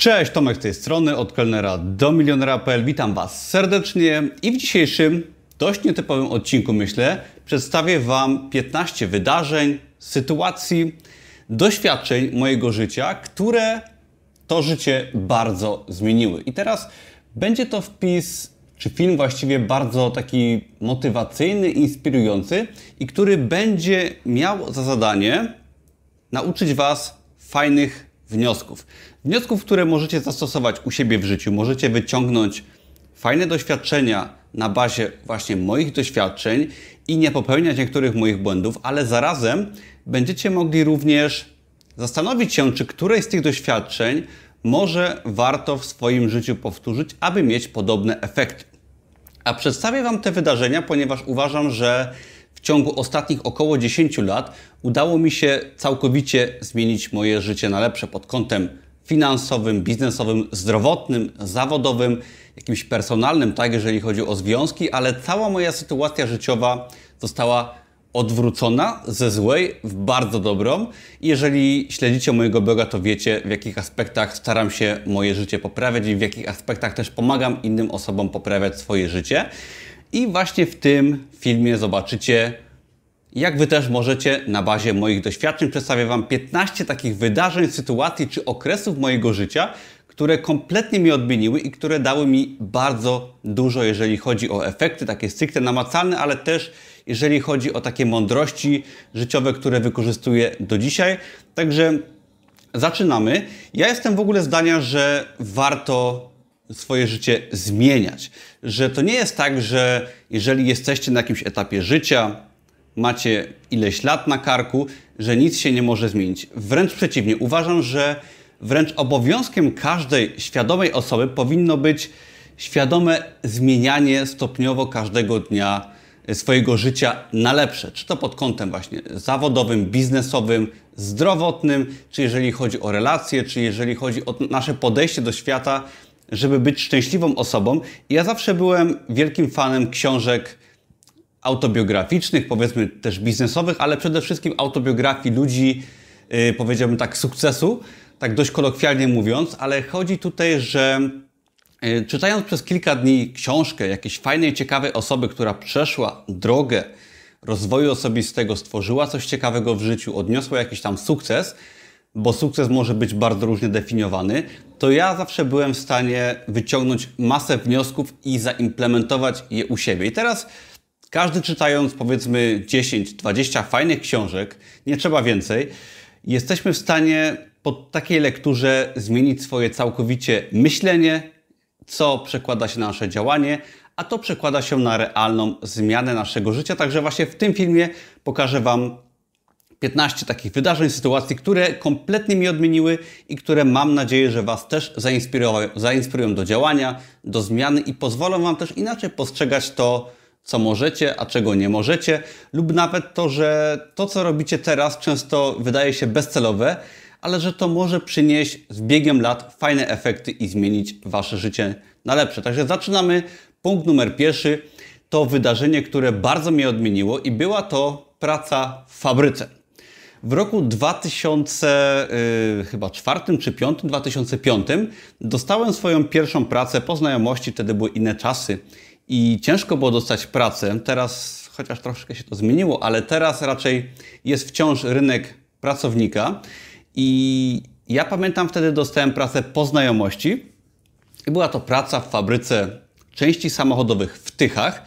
Cześć, Tomek z tej strony, od kelnera do milionera.pl. Witam Was serdecznie i w dzisiejszym, dość nietypowym odcinku, myślę, przedstawię Wam 15 wydarzeń, sytuacji, doświadczeń mojego życia, które to życie bardzo zmieniły. I teraz będzie to wpis, czy film właściwie bardzo taki motywacyjny, inspirujący i który będzie miał za zadanie nauczyć Was fajnych wniosków. Wniosków, które możecie zastosować u siebie w życiu. Możecie wyciągnąć fajne doświadczenia na bazie właśnie moich doświadczeń i nie popełniać niektórych moich błędów, ale zarazem będziecie mogli również zastanowić się, czy któreś z tych doświadczeń może warto w swoim życiu powtórzyć, aby mieć podobne efekty. A przedstawię Wam te wydarzenia, ponieważ uważam, że w ciągu ostatnich około 10 lat udało mi się całkowicie zmienić moje życie na lepsze pod kątem finansowym, biznesowym, zdrowotnym, zawodowym, jakimś personalnym, tak, jeżeli chodzi o związki, ale cała moja sytuacja życiowa została odwrócona ze złej w bardzo dobrą. Jeżeli śledzicie mojego bloga, to wiecie, w jakich aspektach staram się moje życie poprawiać i w jakich aspektach też pomagam innym osobom poprawiać swoje życie. I właśnie w tym filmie zobaczycie, jak Wy też możecie na bazie moich doświadczeń przedstawię Wam 15 takich wydarzeń, sytuacji czy okresów mojego życia, które kompletnie mnie odmieniły i które dały mi bardzo dużo, jeżeli chodzi o efekty takie stricte namacalne, ale też jeżeli chodzi o takie mądrości życiowe, które wykorzystuję do dzisiaj. Także zaczynamy. Ja jestem w ogóle zdania, że warto swoje życie zmieniać. Że to nie jest tak, że jeżeli jesteście na jakimś etapie życia, macie ileś lat na karku, że nic się nie może zmienić. Wręcz przeciwnie, uważam, że wręcz obowiązkiem każdej świadomej osoby powinno być świadome zmienianie stopniowo każdego dnia swojego życia na lepsze. Czy to pod kątem właśnie zawodowym, biznesowym, zdrowotnym, czy jeżeli chodzi o relacje, czy jeżeli chodzi o nasze podejście do świata, żeby być szczęśliwą osobą. I ja zawsze byłem wielkim fanem książek autobiograficznych, powiedzmy też biznesowych, ale przede wszystkim autobiografii ludzi, yy, powiedziałbym tak, sukcesu, tak dość kolokwialnie mówiąc, ale chodzi tutaj, że yy, czytając przez kilka dni książkę jakiejś fajnej, ciekawej osoby, która przeszła drogę rozwoju osobistego, stworzyła coś ciekawego w życiu, odniosła jakiś tam sukces, bo sukces może być bardzo różnie definiowany, to ja zawsze byłem w stanie wyciągnąć masę wniosków i zaimplementować je u siebie. I teraz każdy czytając powiedzmy 10-20 fajnych książek, nie trzeba więcej, jesteśmy w stanie po takiej lekturze zmienić swoje całkowicie myślenie, co przekłada się na nasze działanie, a to przekłada się na realną zmianę naszego życia. Także właśnie w tym filmie pokażę Wam 15 takich wydarzeń, sytuacji, które kompletnie mi odmieniły i które mam nadzieję, że Was też zainspirują, zainspirują do działania, do zmiany i pozwolą Wam też inaczej postrzegać to, co możecie, a czego nie możecie, lub nawet to, że to, co robicie teraz, często wydaje się bezcelowe, ale że to może przynieść z biegiem lat fajne efekty i zmienić Wasze życie na lepsze. Także zaczynamy. Punkt numer pierwszy to wydarzenie, które bardzo mnie odmieniło i była to praca w fabryce. W roku 2004 chyba czwartym czy piątym, 2005 dostałem swoją pierwszą pracę po znajomości, wtedy były inne czasy i ciężko było dostać pracę. Teraz chociaż troszkę się to zmieniło, ale teraz raczej jest wciąż rynek pracownika i ja pamiętam wtedy dostałem pracę po znajomości i była to praca w fabryce części samochodowych w Tychach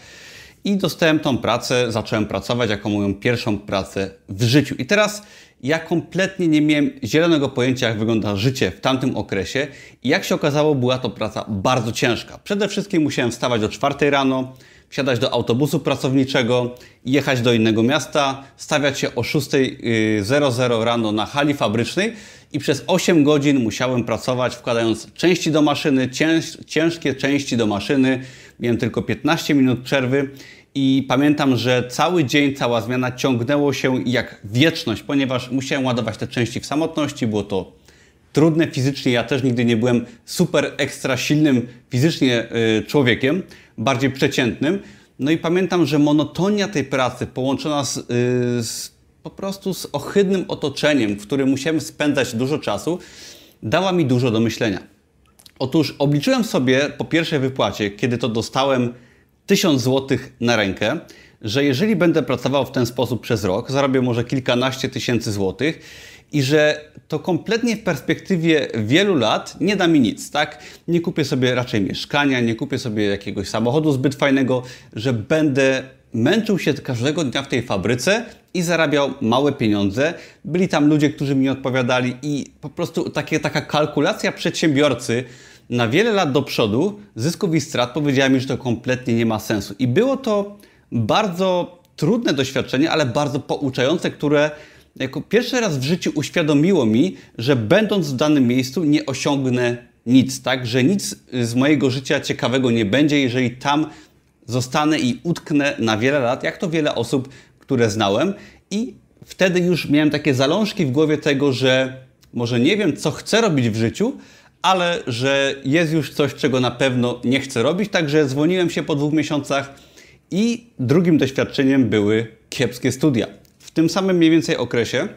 i dostałem tą pracę, zacząłem pracować jako moją pierwszą pracę w życiu. I teraz ja kompletnie nie miałem zielonego pojęcia, jak wygląda życie w tamtym okresie i jak się okazało, była to praca bardzo ciężka. Przede wszystkim musiałem wstawać o 4 rano, wsiadać do autobusu pracowniczego, jechać do innego miasta, stawiać się o 6.00 rano na hali fabrycznej i przez 8 godzin musiałem pracować, wkładając części do maszyny, cięż, ciężkie części do maszyny. Miałem tylko 15 minut przerwy i pamiętam, że cały dzień, cała zmiana ciągnęło się jak wieczność, ponieważ musiałem ładować te części w samotności. Było to trudne fizycznie. Ja też nigdy nie byłem super ekstra silnym fizycznie y, człowiekiem, bardziej przeciętnym. No i pamiętam, że monotonia tej pracy połączona z, y, z po prostu z ohydnym otoczeniem, w którym musiałem spędzać dużo czasu, dała mi dużo do myślenia. Otóż obliczyłem sobie po pierwszej wypłacie, kiedy to dostałem 1000 zł na rękę, że jeżeli będę pracował w ten sposób przez rok, zarobię może kilkanaście tysięcy złotych i że to kompletnie w perspektywie wielu lat nie da mi nic, tak? Nie kupię sobie raczej mieszkania, nie kupię sobie jakiegoś samochodu zbyt fajnego, że będę męczył się każdego dnia w tej fabryce i zarabiał małe pieniądze. Byli tam ludzie, którzy mi odpowiadali i po prostu takie, taka kalkulacja przedsiębiorcy na wiele lat do przodu, zysków i strat, powiedziała mi, że to kompletnie nie ma sensu. I było to bardzo trudne doświadczenie, ale bardzo pouczające, które jako pierwszy raz w życiu uświadomiło mi, że będąc w danym miejscu nie osiągnę nic, tak? Że nic z mojego życia ciekawego nie będzie, jeżeli tam zostanę i utknę na wiele lat, jak to wiele osób, które znałem. I wtedy już miałem takie zalążki w głowie tego, że może nie wiem, co chcę robić w życiu, ale że jest już coś, czego na pewno nie chcę robić. Także dzwoniłem się po dwóch miesiącach i drugim doświadczeniem były kiepskie studia. W tym samym mniej więcej okresie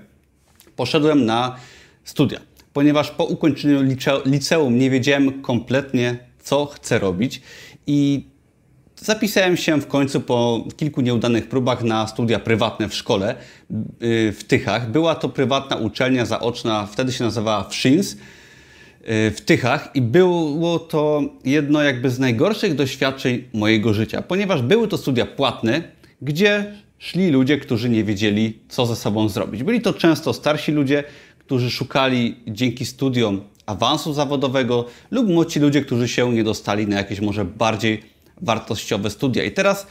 poszedłem na studia, ponieważ po ukończeniu liceum nie wiedziałem kompletnie, co chcę robić i Zapisałem się w końcu po kilku nieudanych próbach na studia prywatne w szkole y, w Tychach. Była to prywatna uczelnia zaoczna, wtedy się nazywała FSHINS w Tychach i było to jedno jakby z najgorszych doświadczeń mojego życia, ponieważ były to studia płatne, gdzie szli ludzie, którzy nie wiedzieli, co ze sobą zrobić. Byli to często starsi ludzie, którzy szukali dzięki studiom awansu zawodowego lub młodzi ludzie, którzy się nie dostali na jakieś może bardziej wartościowe studia. I teraz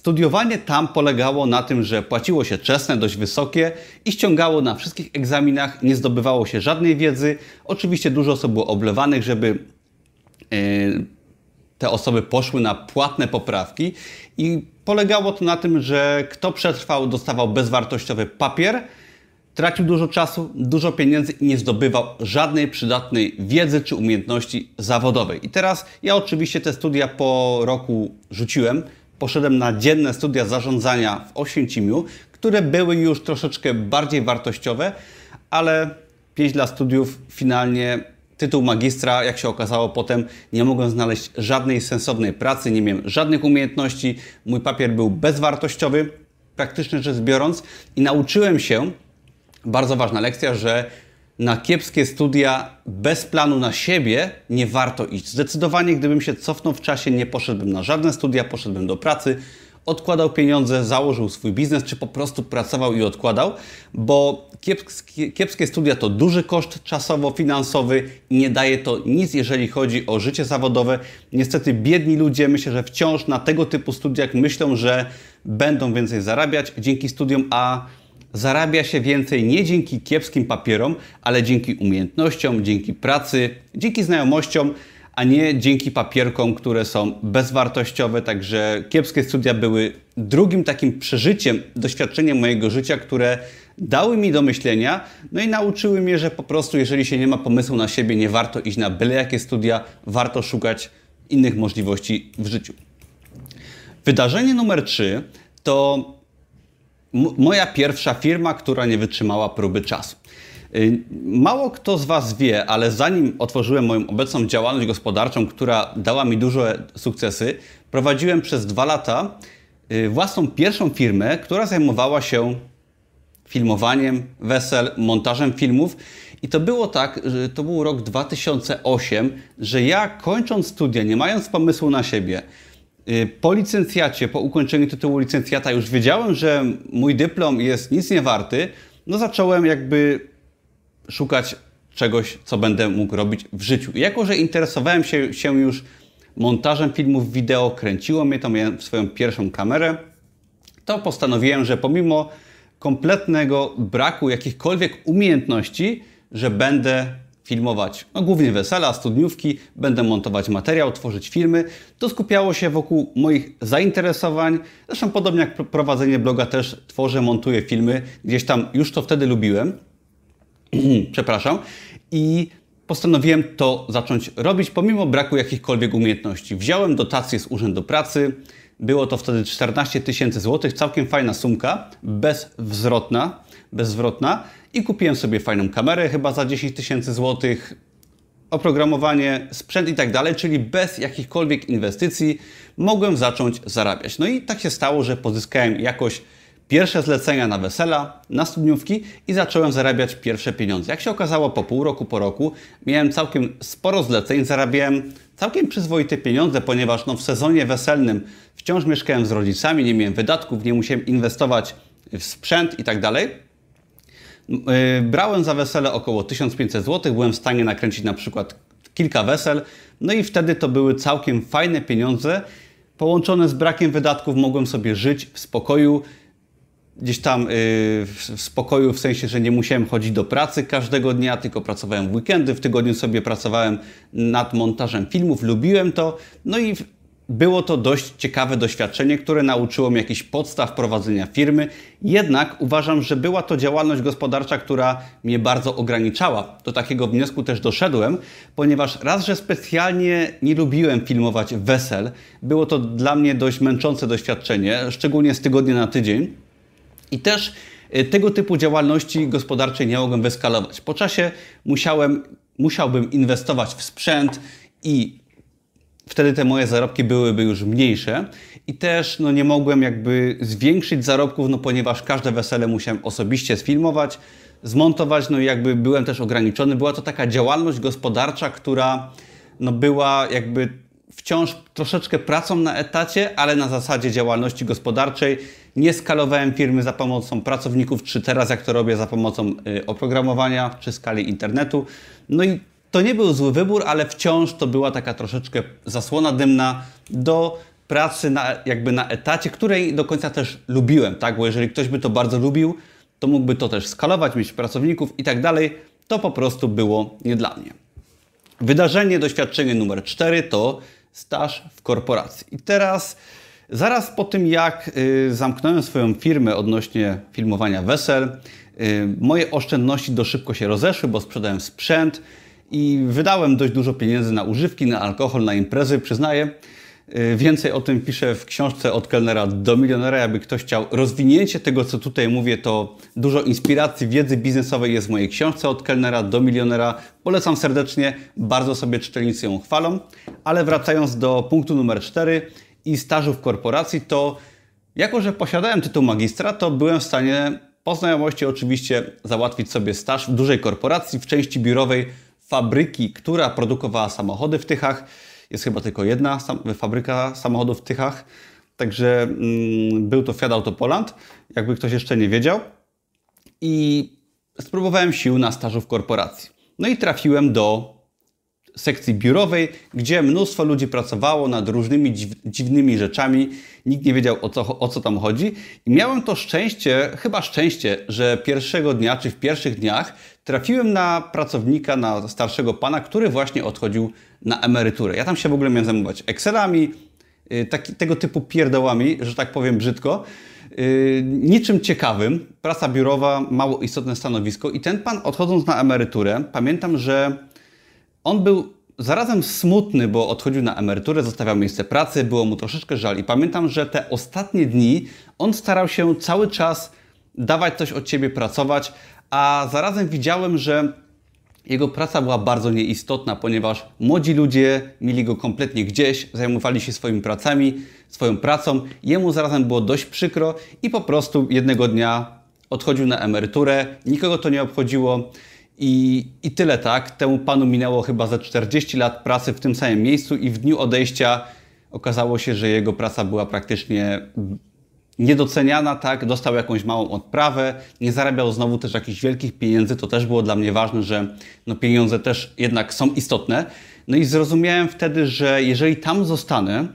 studiowanie tam polegało na tym, że płaciło się czesne, dość wysokie i ściągało na wszystkich egzaminach, nie zdobywało się żadnej wiedzy. Oczywiście dużo osób było oblewanych, żeby e, te osoby poszły na płatne poprawki i polegało to na tym, że kto przetrwał, dostawał bezwartościowy papier, tracił dużo czasu, dużo pieniędzy i nie zdobywał żadnej przydatnej wiedzy czy umiejętności zawodowej. I teraz ja oczywiście te studia po roku rzuciłem. Poszedłem na dzienne studia zarządzania w Oświęcimiu, które były już troszeczkę bardziej wartościowe, ale 5 dla studiów finalnie tytuł magistra, jak się okazało potem, nie mogłem znaleźć żadnej sensownej pracy, nie miałem żadnych umiejętności, mój papier był bezwartościowy, praktycznie rzecz biorąc, i nauczyłem się bardzo ważna lekcja, że na kiepskie studia bez planu na siebie nie warto iść. Zdecydowanie, gdybym się cofnął w czasie, nie poszedłbym na żadne studia, poszedłbym do pracy, odkładał pieniądze, założył swój biznes, czy po prostu pracował i odkładał, bo kiepskie, kiepskie studia to duży koszt czasowo-finansowy i nie daje to nic, jeżeli chodzi o życie zawodowe. Niestety biedni ludzie, myślę, że wciąż na tego typu studiach myślą, że będą więcej zarabiać dzięki studiom, a zarabia się więcej nie dzięki kiepskim papierom, ale dzięki umiejętnościom, dzięki pracy, dzięki znajomościom, a nie dzięki papierkom, które są bezwartościowe. Także kiepskie studia były drugim takim przeżyciem, doświadczeniem mojego życia, które dały mi do myślenia, no i nauczyły mnie, że po prostu jeżeli się nie ma pomysłu na siebie, nie warto iść na byle jakie studia, warto szukać innych możliwości w życiu. Wydarzenie numer 3 to moja pierwsza firma, która nie wytrzymała próby czasu. Y, mało kto z Was wie, ale zanim otworzyłem moją obecną działalność gospodarczą, która dała mi duże sukcesy, prowadziłem przez dwa lata y, własną pierwszą firmę, która zajmowała się filmowaniem wesel, montażem filmów. I to było tak, że to był rok 2008, że ja kończąc studia, nie mając pomysłu na siebie, po licencjacie, po ukończeniu tytułu licencjata już wiedziałem, że mój dyplom jest nic nie warty, no zacząłem jakby szukać czegoś, co będę mógł robić w życiu. I jako, że interesowałem się, się już montażem filmów wideo, kręciło mnie to, miałem swoją pierwszą kamerę, to postanowiłem, że pomimo kompletnego braku jakichkolwiek umiejętności, że będę filmować no, głównie wesela, studniówki, będę montować materiał, tworzyć filmy. To skupiało się wokół moich zainteresowań. Zresztą podobnie jak prowadzenie bloga też tworzę, montuję filmy. Gdzieś tam już to wtedy lubiłem. Przepraszam. I postanowiłem to zacząć robić pomimo braku jakichkolwiek umiejętności. Wziąłem dotację z Urzędu Pracy. Było to wtedy 14 tysięcy złotych, całkiem fajna sumka, bezwzrotna, bezzwrotna i kupiłem sobie fajną kamerę, chyba za 10 tysięcy złotych. oprogramowanie, sprzęt i tak dalej, czyli bez jakichkolwiek inwestycji mogłem zacząć zarabiać. No i tak się stało, że pozyskałem jakoś pierwsze zlecenia na wesela, na studniówki i zacząłem zarabiać pierwsze pieniądze. Jak się okazało, po pół roku, po roku miałem całkiem sporo zleceń, zarabiałem całkiem przyzwoite pieniądze, ponieważ no, w sezonie weselnym wciąż mieszkałem z rodzicami, nie miałem wydatków, nie musiałem inwestować w sprzęt i tak dalej. Y, brałem za wesele około 1500 zł, byłem w stanie nakręcić na przykład kilka wesel, no i wtedy to były całkiem fajne pieniądze. Połączone z brakiem wydatków mogłem sobie żyć w spokoju, gdzieś tam y, w spokoju, w sensie, że nie musiałem chodzić do pracy każdego dnia, tylko pracowałem w weekendy, w tygodniu sobie pracowałem nad montażem filmów, lubiłem to, no i było to dość ciekawe doświadczenie, które nauczyło mnie jakichś podstaw prowadzenia firmy. Jednak uważam, że była to działalność gospodarcza, która mnie bardzo ograniczała. Do takiego wniosku też doszedłem, ponieważ raz, że specjalnie nie lubiłem filmować wesel, było to dla mnie dość męczące doświadczenie, szczególnie z tygodnia na tydzień. I też y, tego typu działalności gospodarczej nie mogłem wyskalować. Po czasie musiałem, musiałbym inwestować w sprzęt i wtedy te moje zarobki byłyby już mniejsze i też no, nie mogłem jakby zwiększyć zarobków, no, ponieważ każde wesele musiałem osobiście sfilmować, zmontować, no i jakby byłem też ograniczony. Była to taka działalność gospodarcza, która no, była jakby wciąż troszeczkę pracą na etacie, ale na zasadzie działalności gospodarczej. Nie skalowałem firmy za pomocą pracowników, czy teraz jak to robię za pomocą y, oprogramowania, czy skali internetu. No i to nie był zły wybór, ale wciąż to była taka troszeczkę zasłona dymna do pracy na, jakby na etacie, której do końca też lubiłem, tak? Bo jeżeli ktoś by to bardzo lubił, to mógłby to też skalować, mieć pracowników i tak dalej. To po prostu było nie dla mnie. Wydarzenie, doświadczenie numer 4 to staż w korporacji. I teraz, zaraz po tym, jak y, zamknąłem swoją firmę odnośnie filmowania wesel, y, moje oszczędności dość szybko się rozeszły, bo sprzedałem sprzęt i wydałem dość dużo pieniędzy na używki, na alkohol, na imprezy, przyznaję. Y, więcej o tym piszę w książce od kelnera do milionera. Jakby ktoś chciał rozwinięcie tego, co tutaj mówię, to dużo inspiracji, wiedzy biznesowej jest w mojej książce od kelnera do milionera. Polecam serdecznie, bardzo sobie czytelnicy ją chwalą. Ale wracając do punktu numer 4 i stażu w korporacji, to jako, że posiadałem tytuł magistra, to byłem w stanie po znajomości oczywiście załatwić sobie staż w dużej korporacji, w części biurowej fabryki, która produkowała samochody w Tychach jest chyba tylko jedna fabryka samochodów w Tychach, także mm, był to Fiat Auto Poland, jakby ktoś jeszcze nie wiedział. I spróbowałem sił na stażu w korporacji. No i trafiłem do sekcji biurowej, gdzie mnóstwo ludzi pracowało nad różnymi dziwnymi rzeczami. Nikt nie wiedział o co, o co tam chodzi. I miałem to szczęście, chyba szczęście, że pierwszego dnia, czy w pierwszych dniach trafiłem na pracownika, na starszego pana, który właśnie odchodził na emeryturę. Ja tam się w ogóle miałem zajmować Excelami, y, taki, tego typu pierdołami, że tak powiem brzydko. Yy, niczym ciekawym, praca biurowa, mało istotne stanowisko i ten pan odchodząc na emeryturę, pamiętam, że on był zarazem smutny, bo odchodził na emeryturę, zostawiał miejsce pracy, było mu troszeczkę żal i pamiętam, że te ostatnie dni on starał się cały czas dawać coś od siebie, pracować, a zarazem widziałem, że jego praca była bardzo nieistotna, ponieważ młodzi ludzie mieli go kompletnie gdzieś, zajmowali się swoimi pracami, swoją pracą. Jemu zarazem było dość przykro i po prostu jednego dnia odchodził na emeryturę, nikogo to nie obchodziło. I, I tyle tak. Temu panu minęło chyba za 40 lat pracy w tym samym miejscu, i w dniu odejścia okazało się, że jego praca była praktycznie niedoceniana, tak, dostał jakąś małą odprawę, nie zarabiał znowu też jakichś wielkich pieniędzy, to też było dla mnie ważne, że no, pieniądze też jednak są istotne. No i zrozumiałem wtedy, że jeżeli tam zostanę,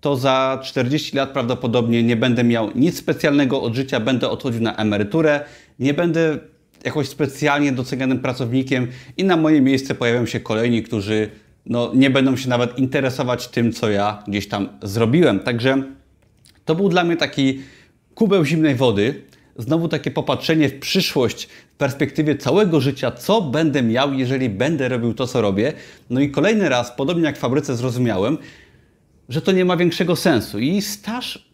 to za 40 lat prawdopodobnie nie będę miał nic specjalnego od życia, będę odchodził na emeryturę, nie będę jakoś specjalnie docenianym pracownikiem i na moje miejsce pojawią się kolejni, którzy no, nie będą się nawet interesować tym, co ja gdzieś tam zrobiłem. Także to był dla mnie taki kubeł zimnej wody, znowu takie popatrzenie w przyszłość, w perspektywie całego życia, co będę miał, jeżeli będę robił to, co robię. No i kolejny raz, podobnie jak w fabryce, zrozumiałem, że to nie ma większego sensu. I staż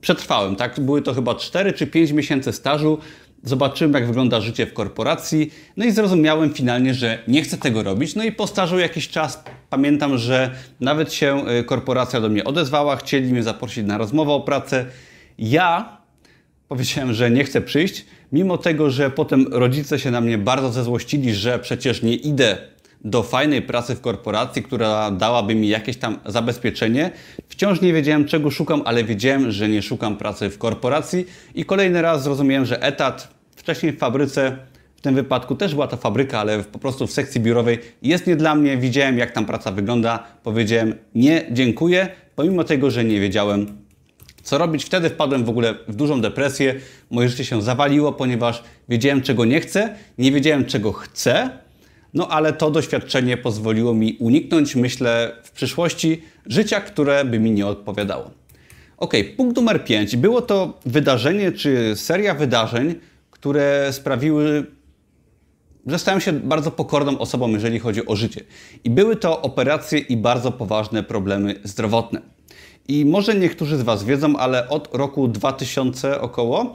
przetrwałem, tak? Były to chyba 4 czy 5 miesięcy stażu. Zobaczyłem, jak wygląda życie w korporacji, no i zrozumiałem finalnie, że nie chcę tego robić. No i postarzał jakiś czas. Pamiętam, że nawet się y, korporacja do mnie odezwała, chcieli mnie zaprosić na rozmowę o pracę. Ja powiedziałem, że nie chcę przyjść, mimo tego, że potem rodzice się na mnie bardzo zezłościli, że przecież nie idę do fajnej pracy w korporacji, która dałaby mi jakieś tam zabezpieczenie. Wciąż nie wiedziałem, czego szukam, ale wiedziałem, że nie szukam pracy w korporacji i kolejny raz zrozumiałem, że etat wcześniej w fabryce, w tym wypadku też była to fabryka, ale po prostu w sekcji biurowej jest nie dla mnie. Widziałem, jak tam praca wygląda. Powiedziałem nie, dziękuję, pomimo tego, że nie wiedziałem, co robić. Wtedy wpadłem w ogóle w dużą depresję. Moje życie się zawaliło, ponieważ wiedziałem, czego nie chcę, nie wiedziałem, czego chcę no ale to doświadczenie pozwoliło mi uniknąć, myślę, w przyszłości życia, które by mi nie odpowiadało. Ok, punkt numer 5. Było to wydarzenie czy seria wydarzeń, które sprawiły, że stałem się bardzo pokorną osobą, jeżeli chodzi o życie. I były to operacje i bardzo poważne problemy zdrowotne. I może niektórzy z Was wiedzą, ale od roku 2000 około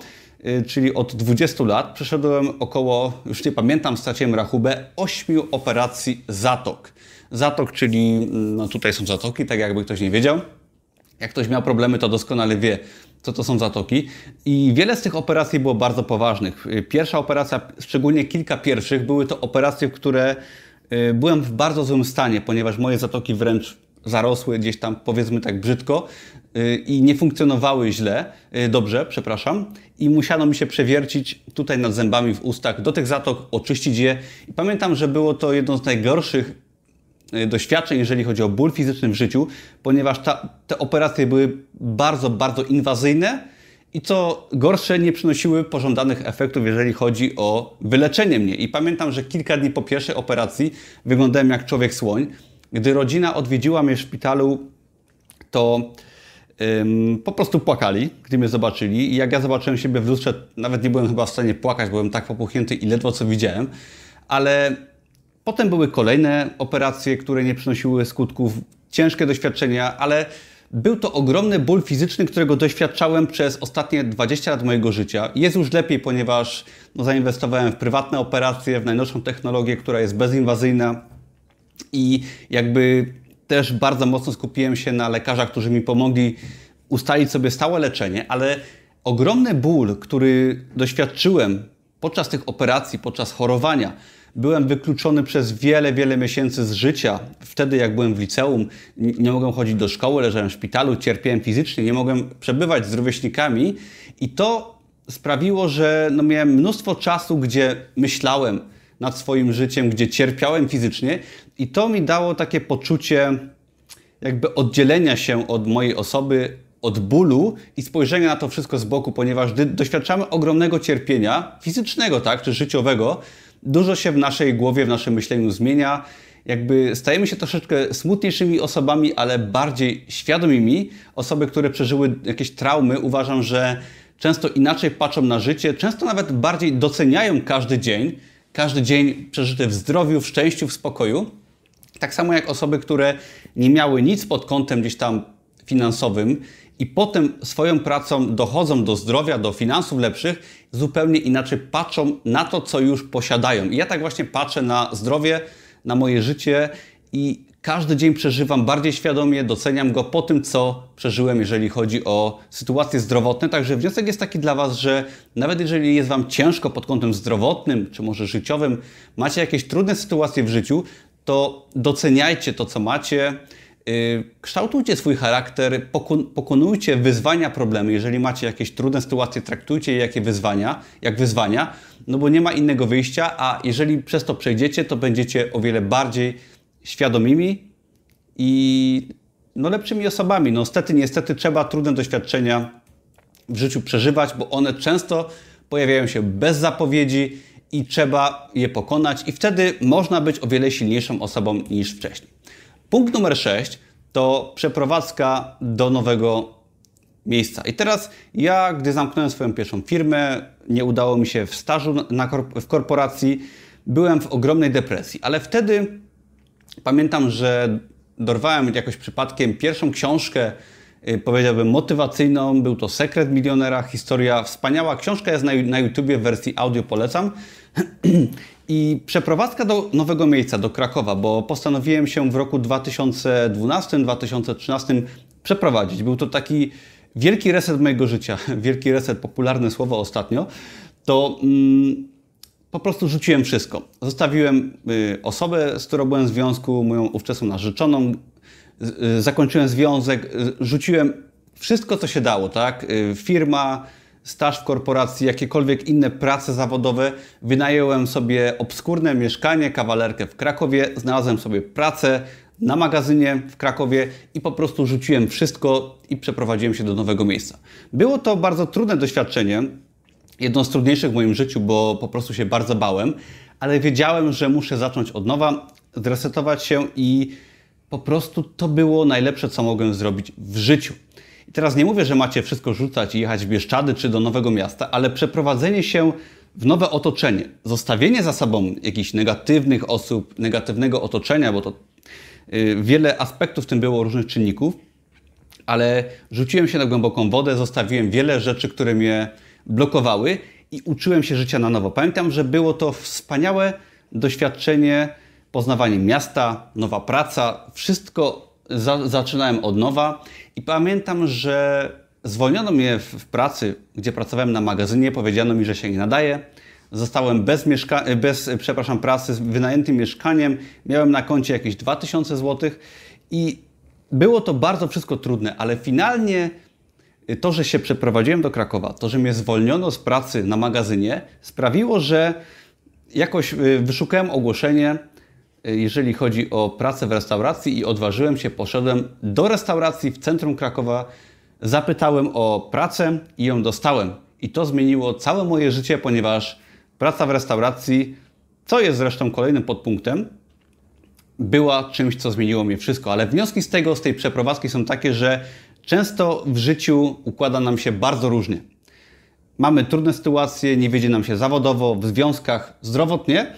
czyli od 20 lat przeszedłem około, już nie pamiętam, straciłem rachubę, 8 operacji zatok. Zatok, czyli no tutaj są zatoki, tak jakby ktoś nie wiedział. Jak ktoś miał problemy, to doskonale wie, co to są zatoki. I wiele z tych operacji było bardzo poważnych. Y, pierwsza operacja, szczególnie kilka pierwszych, były to operacje, w które y, byłem w bardzo złym stanie, ponieważ moje zatoki wręcz zarosły gdzieś tam, powiedzmy tak brzydko, y, i nie funkcjonowały źle, y, dobrze, przepraszam, i musiano mi się przewiercić tutaj nad zębami w ustach, do tych zatok oczyścić je. I pamiętam, że było to jedno z najgorszych y, doświadczeń, jeżeli chodzi o ból fizyczny w życiu, ponieważ ta, te operacje były bardzo, bardzo inwazyjne i co gorsze, nie przynosiły pożądanych efektów, jeżeli chodzi o wyleczenie mnie. I pamiętam, że kilka dni po pierwszej operacji wyglądałem jak człowiek słoń. Gdy rodzina odwiedziła mnie w szpitalu, to ym, po prostu płakali, gdy mnie zobaczyli. I jak ja zobaczyłem siebie w lustrze, nawet nie byłem chyba w stanie płakać, byłem tak popuchnięty i ledwo co widziałem. Ale potem były kolejne operacje, które nie przynosiły skutków, ciężkie doświadczenia, ale był to ogromny ból fizyczny, którego doświadczałem przez ostatnie 20 lat mojego życia. Jest już lepiej, ponieważ no, zainwestowałem w prywatne operacje, w najnowszą technologię, która jest bezinwazyjna i jakby też bardzo mocno skupiłem się na lekarzach, którzy mi pomogli ustalić sobie stałe leczenie, ale ogromny ból, który doświadczyłem podczas tych operacji, podczas chorowania, byłem wykluczony przez wiele, wiele miesięcy z życia. Wtedy, jak byłem w liceum, nie mogłem chodzić do szkoły, leżałem w szpitalu, cierpiałem fizycznie, nie mogłem przebywać z rówieśnikami i to sprawiło, że no miałem mnóstwo czasu, gdzie myślałem, nad swoim życiem, gdzie cierpiałem fizycznie i to mi dało takie poczucie jakby oddzielenia się od mojej osoby, od bólu i spojrzenia na to wszystko z boku, ponieważ gdy doświadczamy ogromnego cierpienia fizycznego, tak, czy życiowego, dużo się w naszej głowie, w naszym myśleniu zmienia. Jakby stajemy się troszeczkę smutniejszymi osobami, ale bardziej świadomymi. Osoby, które przeżyły jakieś traumy, uważam, że często inaczej patrzą na życie, często nawet bardziej doceniają każdy dzień każdy dzień przeżyty w zdrowiu, w szczęściu, w spokoju. Tak samo jak osoby, które nie miały nic pod kątem gdzieś tam finansowym i potem swoją pracą dochodzą do zdrowia, do finansów lepszych, zupełnie inaczej patrzą na to, co już posiadają. I ja tak właśnie patrzę na zdrowie, na moje życie i każdy dzień przeżywam bardziej świadomie, doceniam go po tym, co przeżyłem, jeżeli chodzi o sytuacje zdrowotne. Także wniosek jest taki dla Was, że nawet jeżeli jest Wam ciężko pod kątem zdrowotnym, czy może życiowym, macie jakieś trudne sytuacje w życiu, to doceniajcie to, co macie, y, kształtujcie swój charakter, pokonujcie wyzwania, problemy. Jeżeli macie jakieś trudne sytuacje, traktujcie je jak wyzwania, jak wyzwania, no bo nie ma innego wyjścia, a jeżeli przez to przejdziecie, to będziecie o wiele bardziej świadomymi i no, lepszymi osobami. No, niestety, niestety trzeba trudne doświadczenia w życiu przeżywać, bo one często pojawiają się bez zapowiedzi i trzeba je pokonać i wtedy można być o wiele silniejszą osobą niż wcześniej. Punkt numer 6 to przeprowadzka do nowego miejsca. I teraz ja, gdy zamknąłem swoją pierwszą firmę, nie udało mi się w stażu na, w korporacji, byłem w ogromnej depresji, ale wtedy Pamiętam, że dorwałem jakoś przypadkiem pierwszą książkę y, powiedziałbym, motywacyjną. Był to Sekret Milionera, historia wspaniała. Książka jest na, na YouTubie w wersji audio, polecam. I przeprowadzka do nowego miejsca, do Krakowa, bo postanowiłem się w roku 2012-2013 przeprowadzić. Był to taki wielki reset mojego życia, wielki reset, popularne słowo ostatnio, to mm, po prostu rzuciłem wszystko. Zostawiłem y, osobę, z którą byłem w związku, moją ówczesną narzeczoną, y, zakończyłem związek, y, rzuciłem wszystko, co się dało, tak? Y, firma, staż w korporacji, jakiekolwiek inne prace zawodowe. Wynająłem sobie obskurne mieszkanie, kawalerkę w Krakowie, znalazłem sobie pracę na magazynie w Krakowie i po prostu rzuciłem wszystko i przeprowadziłem się do nowego miejsca. Było to bardzo trudne doświadczenie, jedno z trudniejszych w moim życiu, bo po prostu się bardzo bałem, ale wiedziałem, że muszę zacząć od nowa, zresetować się i po prostu to było najlepsze, co mogłem zrobić w życiu. I teraz nie mówię, że macie wszystko rzucać i jechać w Bieszczady czy do nowego miasta, ale przeprowadzenie się w nowe otoczenie, zostawienie za sobą jakichś negatywnych osób, negatywnego otoczenia, bo to yy, wiele aspektów w tym było różnych czynników, ale rzuciłem się na głęboką wodę, zostawiłem wiele rzeczy, które mnie blokowały i uczyłem się życia na nowo. Pamiętam, że było to wspaniałe doświadczenie, poznawanie miasta, nowa praca, wszystko za, zaczynałem od nowa i pamiętam, że zwolniono mnie w, pracy, gdzie pracowałem na magazynie, powiedziano mi, że się nie nadaje. Zostałem bez, mieszka- bez przepraszam, pracy, z wynajętym mieszkaniem, miałem na koncie jakieś 2000 zł i było to bardzo wszystko trudne, ale finalnie to, że się przeprowadziłem do Krakowa, to, że mnie zwolniono z pracy na magazynie, sprawiło, że jakoś y, wyszukałem ogłoszenie, y, jeżeli chodzi o pracę w restauracji i odważyłem się, poszedłem do restauracji w centrum Krakowa, zapytałem o pracę i ją dostałem. I to zmieniło całe moje życie, ponieważ praca w restauracji, co jest zresztą kolejnym podpunktem, była czymś, co zmieniło mnie wszystko. Ale wnioski z tego, z tej przeprowadzki są takie, że Często w życiu układa nam się bardzo różnie. Mamy trudne sytuacje, nie wiedzie nam się zawodowo, w związkach, zdrowotnie,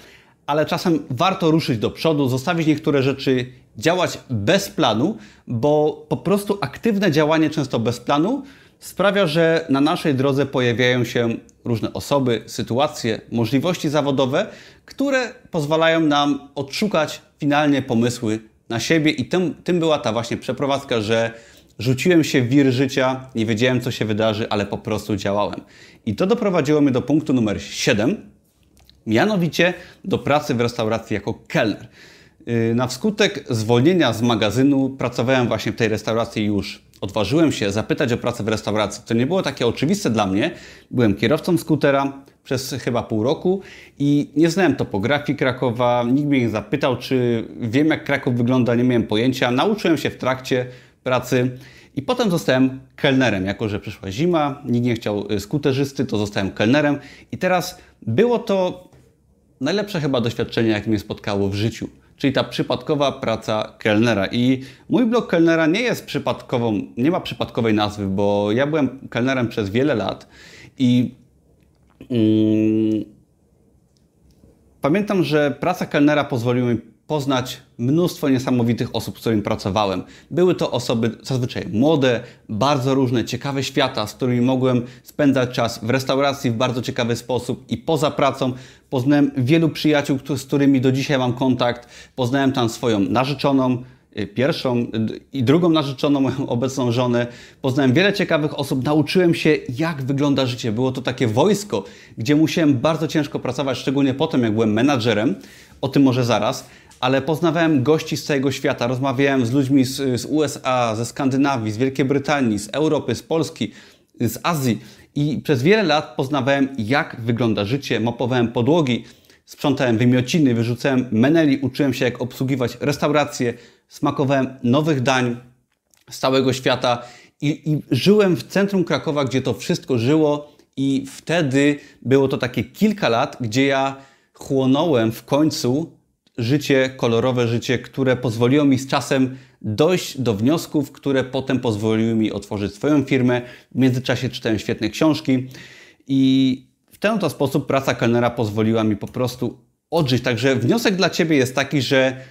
ale czasem warto ruszyć do przodu, zostawić niektóre rzeczy, działać bez planu, bo po prostu aktywne działanie, często bez planu, sprawia, że na naszej drodze pojawiają się różne osoby, sytuacje, możliwości zawodowe, które pozwalają nam odszukać finalnie pomysły na siebie i tym, tym była ta właśnie przeprowadzka, że Rzuciłem się w wir życia, nie wiedziałem co się wydarzy, ale po prostu działałem. I to doprowadziło mnie do punktu numer 7, mianowicie do pracy w restauracji jako kelner. Y, na wskutek zwolnienia z magazynu pracowałem właśnie w tej restauracji już. Odważyłem się zapytać o pracę w restauracji. To nie było takie oczywiste dla mnie. Byłem kierowcą skutera przez chyba pół roku i nie znałem topografii Krakowa. Nikt mnie nie zapytał, czy wiem jak Kraków wygląda, nie miałem pojęcia. Nauczyłem się w trakcie pracy. I potem zostałem kelnerem, jako że przyszła zima, nikt nie chciał y, skuterzysty, to zostałem kelnerem. I teraz było to najlepsze chyba doświadczenie, jakie mnie spotkało w życiu. Czyli ta przypadkowa praca kelnera. I mój blog kelnera nie jest przypadkową, nie ma przypadkowej nazwy, bo ja byłem kelnerem przez wiele lat i mm, pamiętam, że praca kelnera pozwoliła mi poznać mnóstwo niesamowitych osób, z którymi pracowałem. Były to osoby zazwyczaj młode, bardzo różne, ciekawe świata, z którymi mogłem spędzać czas w restauracji w bardzo ciekawy sposób i poza pracą. Poznałem wielu przyjaciół, z którymi do dzisiaj mam kontakt. Poznałem tam swoją narzeczoną, y, pierwszą y, i drugą narzeczoną, moją obecną żonę. Poznałem wiele ciekawych osób, nauczyłem się, jak wygląda życie. Było to takie wojsko, gdzie musiałem bardzo ciężko pracować, szczególnie potem, jak byłem menadżerem. O tym może zaraz ale poznawałem gości z całego świata, rozmawiałem z ludźmi z, z USA, ze Skandynawii, z Wielkiej Brytanii, z Europy, z Polski, z Azji. I przez wiele lat poznawałem, jak wygląda życie, mopowałem podłogi, sprzątałem wymiociny, wyrzucałem meneli, uczyłem się, jak obsługiwać restauracje, smakowałem nowych dań z całego świata. I, i żyłem w centrum Krakowa, gdzie to wszystko żyło. I wtedy było to takie kilka lat, gdzie ja chłonąłem w końcu życie, kolorowe życie, które pozwoliło mi z czasem dojść do wniosków, które potem pozwoliły mi otworzyć swoją firmę. W międzyczasie czytałem świetne książki i w ten oto sposób praca kelnera pozwoliła mi po prostu odżyć. Także wniosek dla Ciebie jest taki, że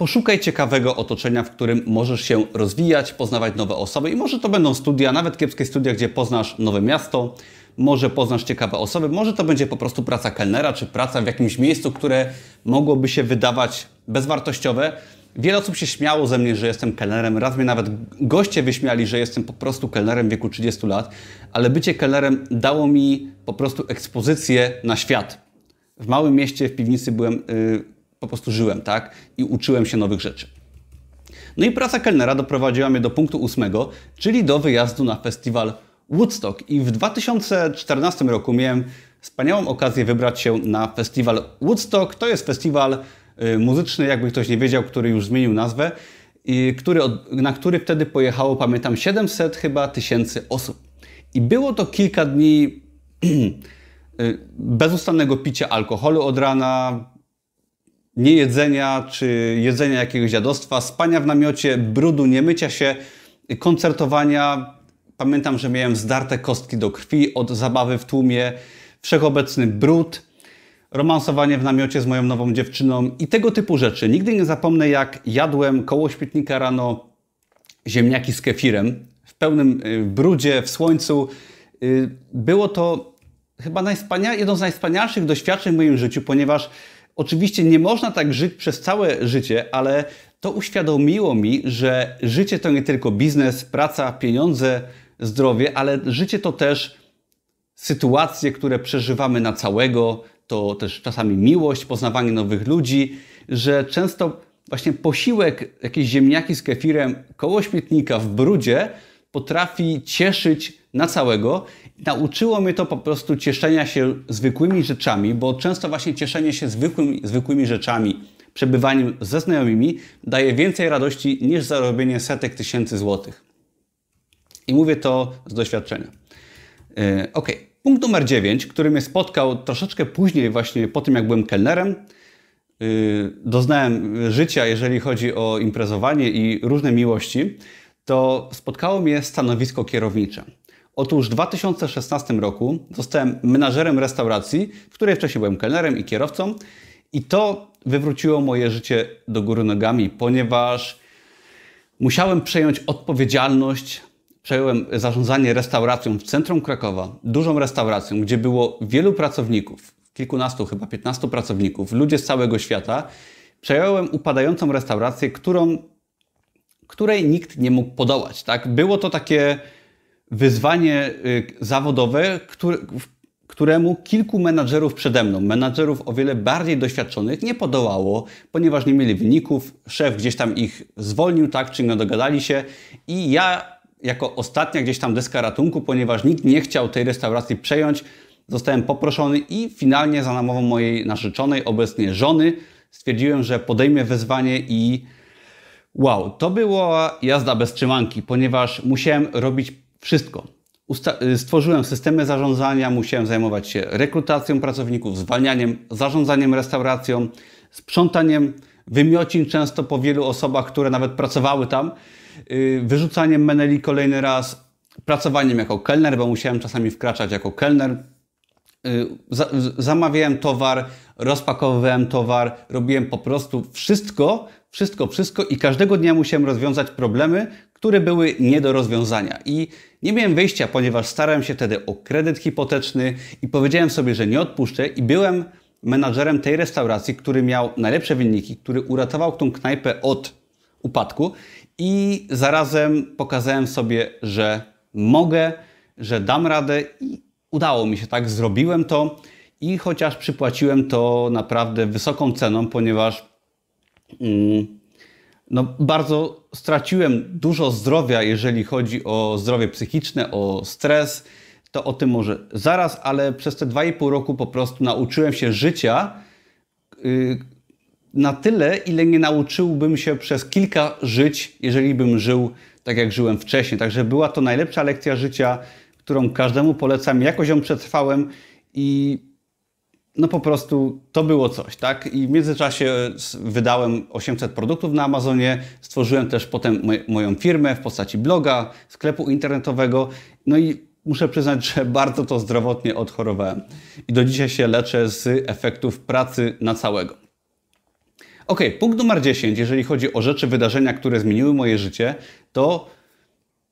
Poszukaj ciekawego otoczenia, w którym możesz się rozwijać, poznawać nowe osoby i może to będą studia, nawet kiepskie studia, gdzie poznasz nowe miasto, może poznasz ciekawe osoby, może to będzie po prostu praca kelnera, czy praca w jakimś miejscu, które mogłoby się wydawać bezwartościowe. Wiele osób się śmiało ze mnie, że jestem kelnerem. Raz mnie nawet goście wyśmiali, że jestem po prostu kelnerem w wieku 30 lat, ale bycie kelnerem dało mi po prostu ekspozycję na świat. W małym mieście, w piwnicy byłem, yy, po prostu żyłem, tak? I uczyłem się nowych rzeczy. No i praca kelnera doprowadziła mnie do punktu ósmego, czyli do wyjazdu na festiwal Woodstock. I w 2014 roku miałem wspaniałą okazję wybrać się na festiwal Woodstock. To jest festiwal y, muzyczny, jakby ktoś nie wiedział, który już zmienił nazwę, i który, na który wtedy pojechało, pamiętam, 700 chyba tysięcy osób. I było to kilka dni y, bezustannego picia alkoholu od rana, niejedzenia czy jedzenia jakiegoś dziadostwa, spania w namiocie, brudu, nie mycia się, koncertowania, Pamiętam, że miałem zdarte kostki do krwi od zabawy w tłumie, wszechobecny brud, romansowanie w namiocie z moją nową dziewczyną i tego typu rzeczy. Nigdy nie zapomnę, jak jadłem koło śpietnika rano ziemniaki z kefirem w pełnym y, brudzie, w słońcu. Y, było to chyba najwspania- jedno z najwspanialszych doświadczeń w moim życiu, ponieważ oczywiście nie można tak żyć przez całe życie, ale to uświadomiło mi, że życie to nie tylko biznes, praca, pieniądze, zdrowie, ale życie to też sytuacje, które przeżywamy na całego, to też czasami miłość, poznawanie nowych ludzi, że często właśnie posiłek, jakieś ziemniaki z kefirem koło śmietnika w brudzie potrafi cieszyć na całego. Nauczyło mnie to po prostu cieszenia się zwykłymi rzeczami, bo często właśnie cieszenie się zwykłymi, zwykłymi rzeczami, przebywaniem ze znajomymi daje więcej radości niż zarobienie setek tysięcy złotych. I mówię to z doświadczenia. E, ok, punkt numer 9, który mnie spotkał troszeczkę później, właśnie po tym jak byłem kelnerem. E, doznałem życia, jeżeli chodzi o imprezowanie i różne miłości, to spotkało mnie stanowisko kierownicze. Otóż w 2016 roku zostałem menażerem restauracji, w której wcześniej byłem kelnerem i kierowcą, i to wywróciło moje życie do góry nogami, ponieważ musiałem przejąć odpowiedzialność przejąłem zarządzanie restauracją w centrum Krakowa, dużą restauracją, gdzie było wielu pracowników, kilkunastu, chyba piętnastu pracowników, ludzie z całego świata. Przejąłem upadającą restaurację, którą, której nikt nie mógł podołać. Tak? Było to takie wyzwanie y, zawodowe, które, któremu kilku menadżerów przede mną, menadżerów o wiele bardziej doświadczonych, nie podołało, ponieważ nie mieli wyników. Szef gdzieś tam ich zwolnił, tak, czy nie dogadali się. I ja jako ostatnia gdzieś tam deska ratunku, ponieważ nikt nie chciał tej restauracji przejąć. Zostałem poproszony i finalnie za namową mojej narzeczonej, obecnie żony, stwierdziłem, że podejmę wezwanie i wow, to była jazda bez trzymanki, ponieważ musiałem robić wszystko. Usta stworzyłem systemy zarządzania, musiałem zajmować się rekrutacją pracowników, zwalnianiem, zarządzaniem restauracją, sprzątaniem wymiocin często po wielu osobach, które nawet pracowały tam. Y, wyrzucaniem meneli kolejny raz, pracowaniem jako kelner, bo musiałem czasami wkraczać jako kelner. Y, zamawiałem towar, rozpakowywałem towar, robiłem po prostu wszystko, wszystko, wszystko i każdego dnia musiałem rozwiązać problemy, które były nie do rozwiązania. I nie miałem wyjścia, ponieważ starałem się wtedy o kredyt hipoteczny i powiedziałem sobie, że nie odpuszczę i byłem menadżerem tej restauracji, który miał najlepsze wyniki, który uratował tą knajpę od upadku. I zarazem pokazałem sobie, że mogę, że dam radę i udało mi się tak, zrobiłem to i chociaż przypłaciłem to naprawdę wysoką ceną, ponieważ mm, no, bardzo straciłem dużo zdrowia, jeżeli chodzi o zdrowie psychiczne, o stres, to o tym może zaraz, ale przez te 2,5 roku po prostu nauczyłem się życia, yy, na tyle, ile nie nauczyłbym się przez kilka żyć, jeżeli bym żył tak, jak żyłem wcześniej. Także była to najlepsza lekcja życia, którą każdemu polecam. Jakoś ją przetrwałem i no po prostu to było coś, tak? I w międzyczasie wydałem 800 produktów na Amazonie, stworzyłem też potem moją firmę w postaci bloga, sklepu internetowego, no i muszę przyznać, że bardzo to zdrowotnie odchorowałem. I do dzisiaj się leczę z efektów pracy na całego. Ok, punkt numer 10, jeżeli chodzi o rzeczy, wydarzenia, które zmieniły moje życie, to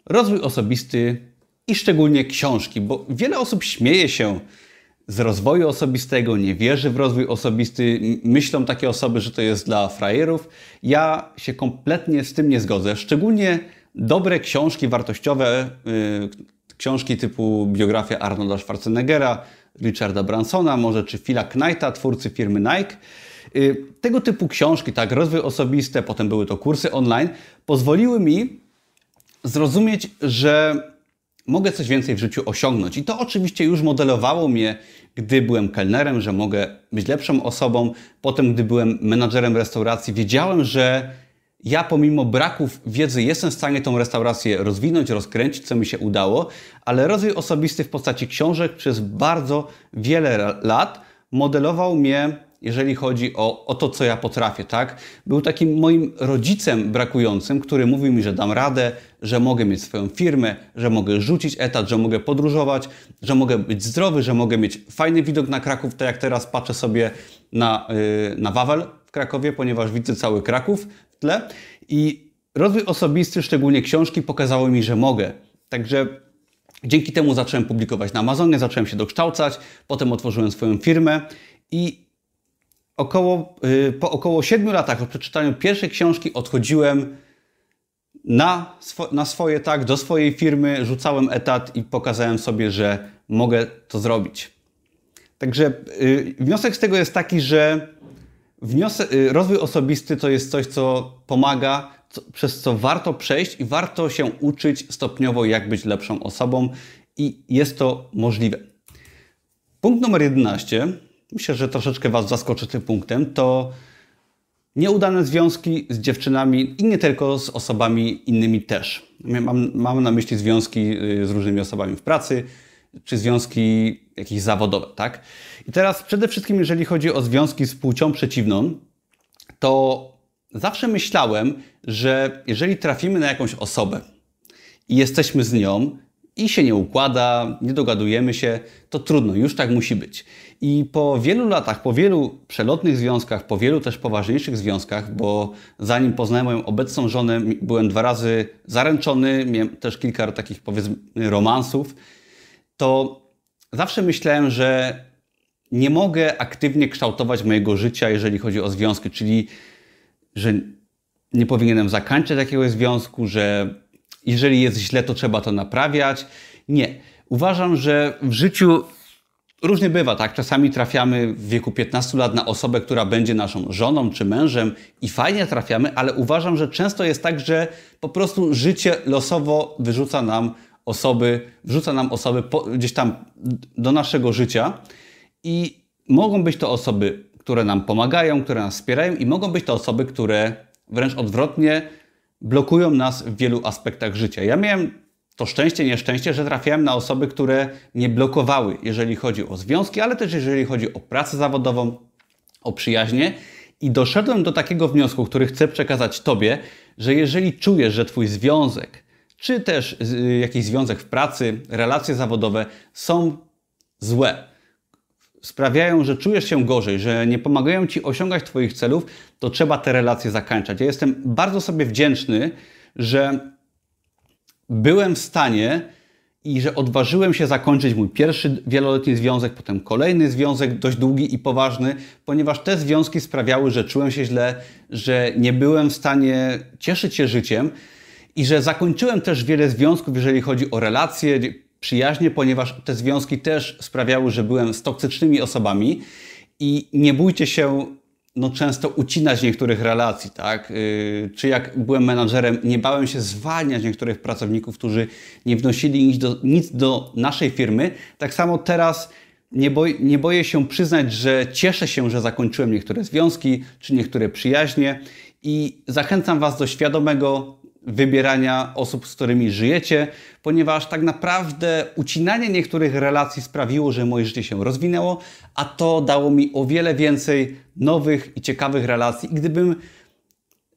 rozwój osobisty i szczególnie książki, bo wiele osób śmieje się z rozwoju osobistego, nie wierzy w rozwój osobisty, myślą takie osoby, że to jest dla frajerów. Ja się kompletnie z tym nie zgodzę. Szczególnie dobre książki wartościowe, yy, książki typu biografia Arnolda Schwarzeneggera, Richarda Bransona, może czy Phila Knighta, twórcy firmy Nike. Yy, tego typu książki, tak, rozwój osobisty, potem były to kursy online, pozwoliły mi zrozumieć, że mogę coś więcej w życiu osiągnąć. I to oczywiście już modelowało mnie, gdy byłem kelnerem, że mogę być lepszą osobą. Potem, gdy byłem menadżerem restauracji, wiedziałem, że ja pomimo braków wiedzy jestem w stanie tą restaurację rozwinąć, rozkręcić, co mi się udało, ale rozwój osobisty w postaci książek przez bardzo wiele lat modelował mnie jeżeli chodzi o, o to, co ja potrafię, tak? Był takim moim rodzicem brakującym, który mówił mi, że dam radę, że mogę mieć swoją firmę, że mogę rzucić etat, że mogę podróżować, że mogę być zdrowy, że mogę mieć fajny widok na Kraków, tak jak teraz patrzę sobie na, yy, na Wawel w Krakowie, ponieważ widzę cały Kraków tle. I rozwój osobisty, szczególnie książki, pokazały mi, że mogę. Także dzięki temu zacząłem publikować na Amazonie, zacząłem się dokształcać, potem otworzyłem swoją firmę i około, y, po około 7 latach od przeczytania pierwszej książki odchodziłem na, na swoje, tak, do swojej firmy, rzucałem etat i pokazałem sobie, że mogę to zrobić. Także yy, wniosek z tego jest taki, że yy, rozwój osobisty to jest coś, co pomaga, co, przez co warto przejść i warto się uczyć stopniowo, jak być lepszą osobą i jest to możliwe. Punkt numer 11 myślę, że troszeczkę Was zaskoczy tym punktem, to nieudane związki z dziewczynami i nie tylko z osobami innymi też. Mam, mam na myśli związki y, z różnymi osobami w pracy, czy związki jakieś zawodowe, tak? I teraz przede wszystkim, jeżeli chodzi o związki z płcią przeciwną, to zawsze myślałem, że jeżeli trafimy na jakąś osobę i jesteśmy z nią i się nie układa, nie dogadujemy się, to trudno, już tak musi być. I po wielu latach, po wielu przelotnych związkach, po wielu też poważniejszych związkach, bo zanim poznałem moją obecną żonę, byłem dwa razy zaręczony, miałem też kilka takich powiedzmy romansów, to zawsze myślałem, że nie mogę aktywnie kształtować mojego życia, jeżeli chodzi o związki, czyli że nie powinienem zakończyć jakiegoś związku, że jeżeli jest źle, to trzeba to naprawiać. Nie. Uważam, że w życiu różnie bywa, tak? Czasami trafiamy w wieku 15 lat na osobę, która będzie naszą żoną czy mężem i fajnie trafiamy, ale uważam, że często jest tak, że po prostu życie losowo wyrzuca nam osoby, wrzuca nam osoby po, gdzieś tam do naszego życia i mogą być to osoby, które nam pomagają, które nas wspierają i mogą być to osoby, które wręcz odwrotnie blokują nas w wielu aspektach życia. Ja miałem to szczęście, nieszczęście, że trafiałem na osoby, które mnie blokowały, jeżeli chodzi o związki, ale też jeżeli chodzi o pracę zawodową, o przyjaźnie. I doszedłem do takiego wniosku, który chcę przekazać Tobie, że jeżeli czujesz, że Twój związek, czy też y, jakiś związek w pracy, relacje zawodowe są złe, sprawiają, że czujesz się gorzej, że nie pomagają Ci osiągać Twoich celów, to trzeba te relacje zakończać. Ja jestem bardzo sobie wdzięczny, że byłem w stanie i że odważyłem się zakończyć mój pierwszy wieloletni związek, potem kolejny związek, dość długi i poważny, ponieważ te związki sprawiały, że czułem się źle, że nie byłem w stanie cieszyć się życiem i że zakończyłem też wiele związków, jeżeli chodzi o relacje, przyjaźnie, ponieważ te związki też sprawiały, że byłem z toksycznymi osobami i nie bójcie się no, często ucinać niektórych relacji, tak? Yy, czy jak byłem menadżerem, nie bałem się zwalniać niektórych pracowników, którzy nie wnosili nic do, nic do naszej firmy. Tak samo teraz nie, nie boję się przyznać, że cieszę się, że zakończyłem niektóre związki czy niektóre przyjaźnie i zachęcam Was do świadomego wybierania osób, z którymi żyjecie, ponieważ tak naprawdę ucinanie niektórych relacji sprawiło, że moje życie się rozwinęło, a to dało mi o wiele więcej nowych i ciekawych relacji. I gdybym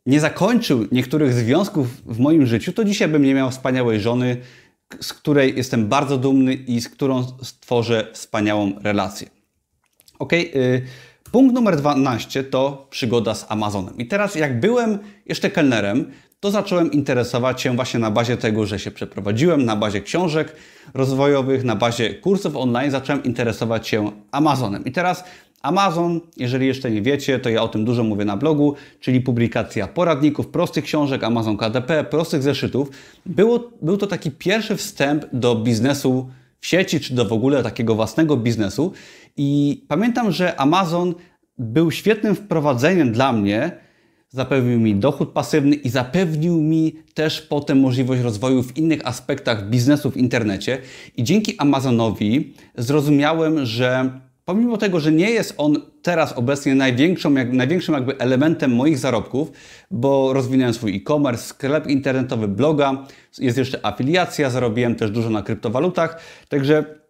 nie zakończył niektórych związków w moim życiu, to dzisiaj bym nie miał wspaniałej żony, z której jestem bardzo dumny i z którą stworzę wspaniałą relację. Ok, Punkt numer 12 to przygoda z Amazonem. I teraz, jak byłem jeszcze kelnerem, to zacząłem interesować się właśnie na bazie tego, że się przeprowadziłem, na bazie książek rozwojowych, na bazie kursów online, zacząłem interesować się Amazonem. I teraz Amazon, jeżeli jeszcze nie wiecie, to ja o tym dużo mówię na blogu, czyli publikacja poradników, prostych książek, Amazon KDP, prostych zeszytów. Było, był to taki pierwszy wstęp do biznesu w sieci, czy do w ogóle takiego własnego biznesu. I pamiętam, że Amazon był świetnym wprowadzeniem dla mnie, zapewnił mi dochód pasywny i zapewnił mi też potem możliwość rozwoju w innych aspektach biznesu w internecie. I dzięki Amazonowi zrozumiałem, że pomimo tego, że nie jest on teraz obecnie największą, jak, największym jakby elementem moich zarobków, bo rozwinąłem swój e-commerce, sklep internetowy, bloga, jest jeszcze afiliacja, zarobiłem też dużo na kryptowalutach, także